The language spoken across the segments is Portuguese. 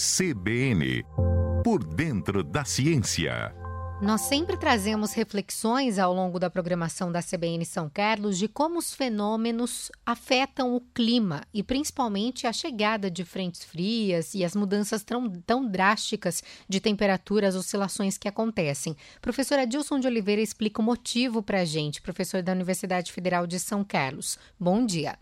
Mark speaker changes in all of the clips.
Speaker 1: CBN Por Dentro da Ciência.
Speaker 2: Nós sempre trazemos reflexões ao longo da programação da CBN São Carlos de como os fenômenos afetam o clima e principalmente a chegada de frentes frias e as mudanças tão, tão drásticas de temperatura, as oscilações que acontecem. Professor Adilson de Oliveira explica o motivo para a gente, professor da Universidade Federal de São Carlos. Bom dia.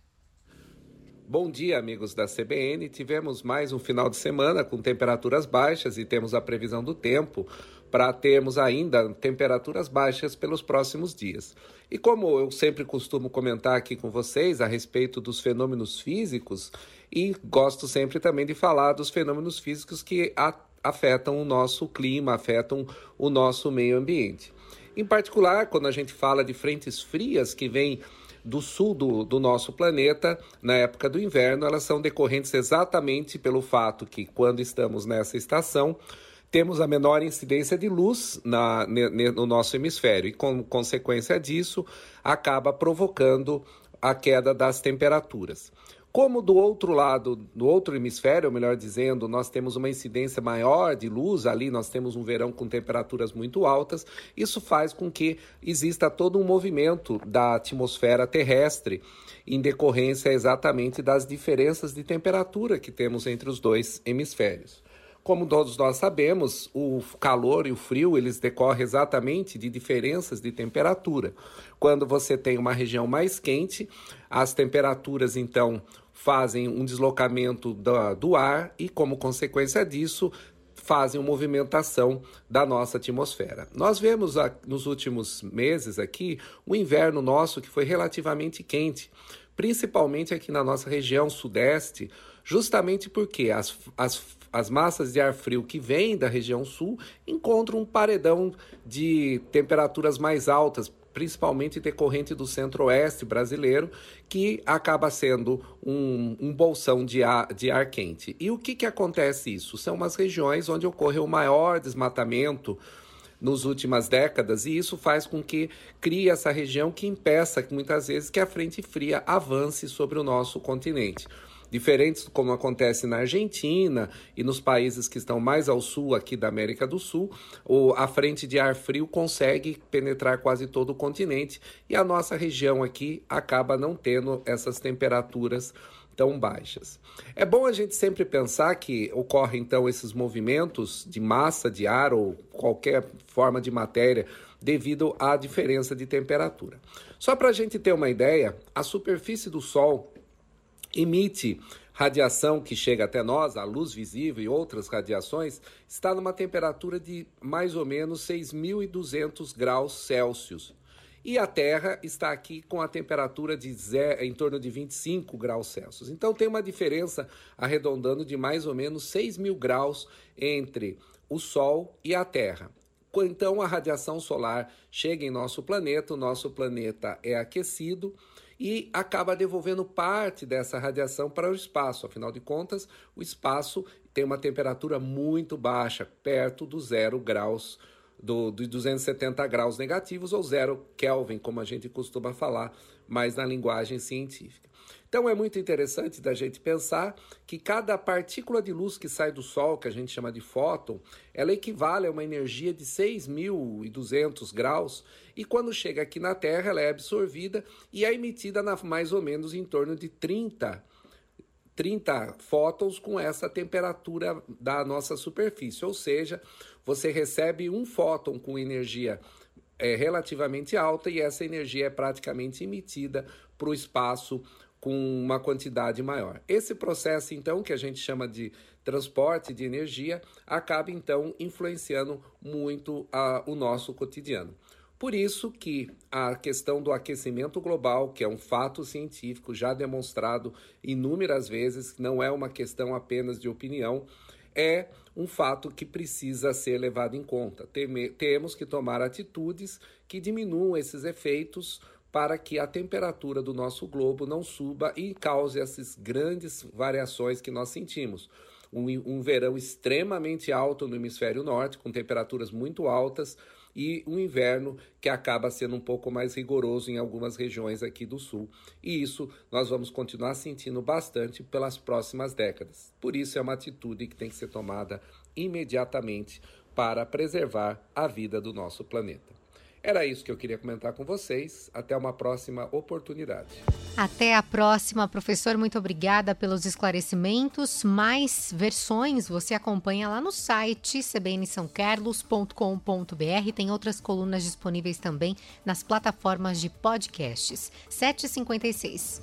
Speaker 3: Bom dia, amigos da CBN. Tivemos mais um final de semana com temperaturas baixas e temos a previsão do tempo para termos ainda temperaturas baixas pelos próximos dias. E como eu sempre costumo comentar aqui com vocês a respeito dos fenômenos físicos, e gosto sempre também de falar dos fenômenos físicos que afetam o nosso clima, afetam o nosso meio ambiente. Em particular, quando a gente fala de frentes frias que vêm do sul do, do nosso planeta, na época do inverno, elas são decorrentes exatamente pelo fato que, quando estamos nessa estação, temos a menor incidência de luz na, no nosso hemisfério e, com consequência disso, acaba provocando a queda das temperaturas. Como do outro lado, do outro hemisfério, melhor dizendo, nós temos uma incidência maior de luz, ali nós temos um verão com temperaturas muito altas, isso faz com que exista todo um movimento da atmosfera terrestre em decorrência exatamente das diferenças de temperatura que temos entre os dois hemisférios. Como todos nós sabemos, o calor e o frio eles decorrem exatamente de diferenças de temperatura. Quando você tem uma região mais quente, as temperaturas então fazem um deslocamento do, do ar e, como consequência disso, fazem uma movimentação da nossa atmosfera. Nós vemos nos últimos meses aqui o inverno nosso que foi relativamente quente, principalmente aqui na nossa região sudeste, justamente porque as, as as massas de ar frio que vêm da região sul encontram um paredão de temperaturas mais altas, principalmente decorrente do centro-oeste brasileiro, que acaba sendo um, um bolsão de ar, de ar quente. E o que, que acontece isso? São umas regiões onde ocorreu o maior desmatamento nos últimas décadas e isso faz com que crie essa região que impeça muitas vezes que a frente fria avance sobre o nosso continente diferentes como acontece na Argentina e nos países que estão mais ao sul aqui da América do Sul, o, a frente de ar frio consegue penetrar quase todo o continente e a nossa região aqui acaba não tendo essas temperaturas tão baixas. É bom a gente sempre pensar que ocorrem então esses movimentos de massa de ar ou qualquer forma de matéria devido à diferença de temperatura. Só para a gente ter uma ideia, a superfície do Sol emite radiação que chega até nós, a luz visível e outras radiações, está numa temperatura de mais ou menos 6.200 graus Celsius. E a Terra está aqui com a temperatura de zero, em torno de 25 graus Celsius. Então tem uma diferença arredondando de mais ou menos 6 mil graus entre o Sol e a Terra. Então a radiação solar chega em nosso planeta, o nosso planeta é aquecido e acaba devolvendo parte dessa radiação para o espaço. Afinal de contas, o espaço tem uma temperatura muito baixa, perto do zero graus, do, de 270 graus negativos ou zero Kelvin, como a gente costuma falar, mas na linguagem científica. Então é muito interessante da gente pensar que cada partícula de luz que sai do Sol, que a gente chama de fóton, ela equivale a uma energia de 6.200 graus e quando chega aqui na Terra ela é absorvida e é emitida na, mais ou menos em torno de 30 30 fótons com essa temperatura da nossa superfície, ou seja, você recebe um fóton com energia é, relativamente alta e essa energia é praticamente emitida para o espaço com uma quantidade maior. Esse processo, então, que a gente chama de transporte de energia, acaba então influenciando muito a, o nosso cotidiano. Por isso que a questão do aquecimento global, que é um fato científico já demonstrado inúmeras vezes, não é uma questão apenas de opinião, é um fato que precisa ser levado em conta. Temos que tomar atitudes que diminuam esses efeitos para que a temperatura do nosso globo não suba e cause essas grandes variações que nós sentimos. Um, um verão extremamente alto no hemisfério norte, com temperaturas muito altas, e um inverno que acaba sendo um pouco mais rigoroso em algumas regiões aqui do sul. E isso nós vamos continuar sentindo bastante pelas próximas décadas. Por isso é uma atitude que tem que ser tomada imediatamente para preservar a vida do nosso planeta. Era isso que eu queria comentar com vocês. Até uma próxima oportunidade.
Speaker 2: Até a próxima, professor. Muito obrigada pelos esclarecimentos. Mais versões você acompanha lá no site cbnsãocarlos.com.br. Tem outras colunas disponíveis também nas plataformas de podcasts. 756.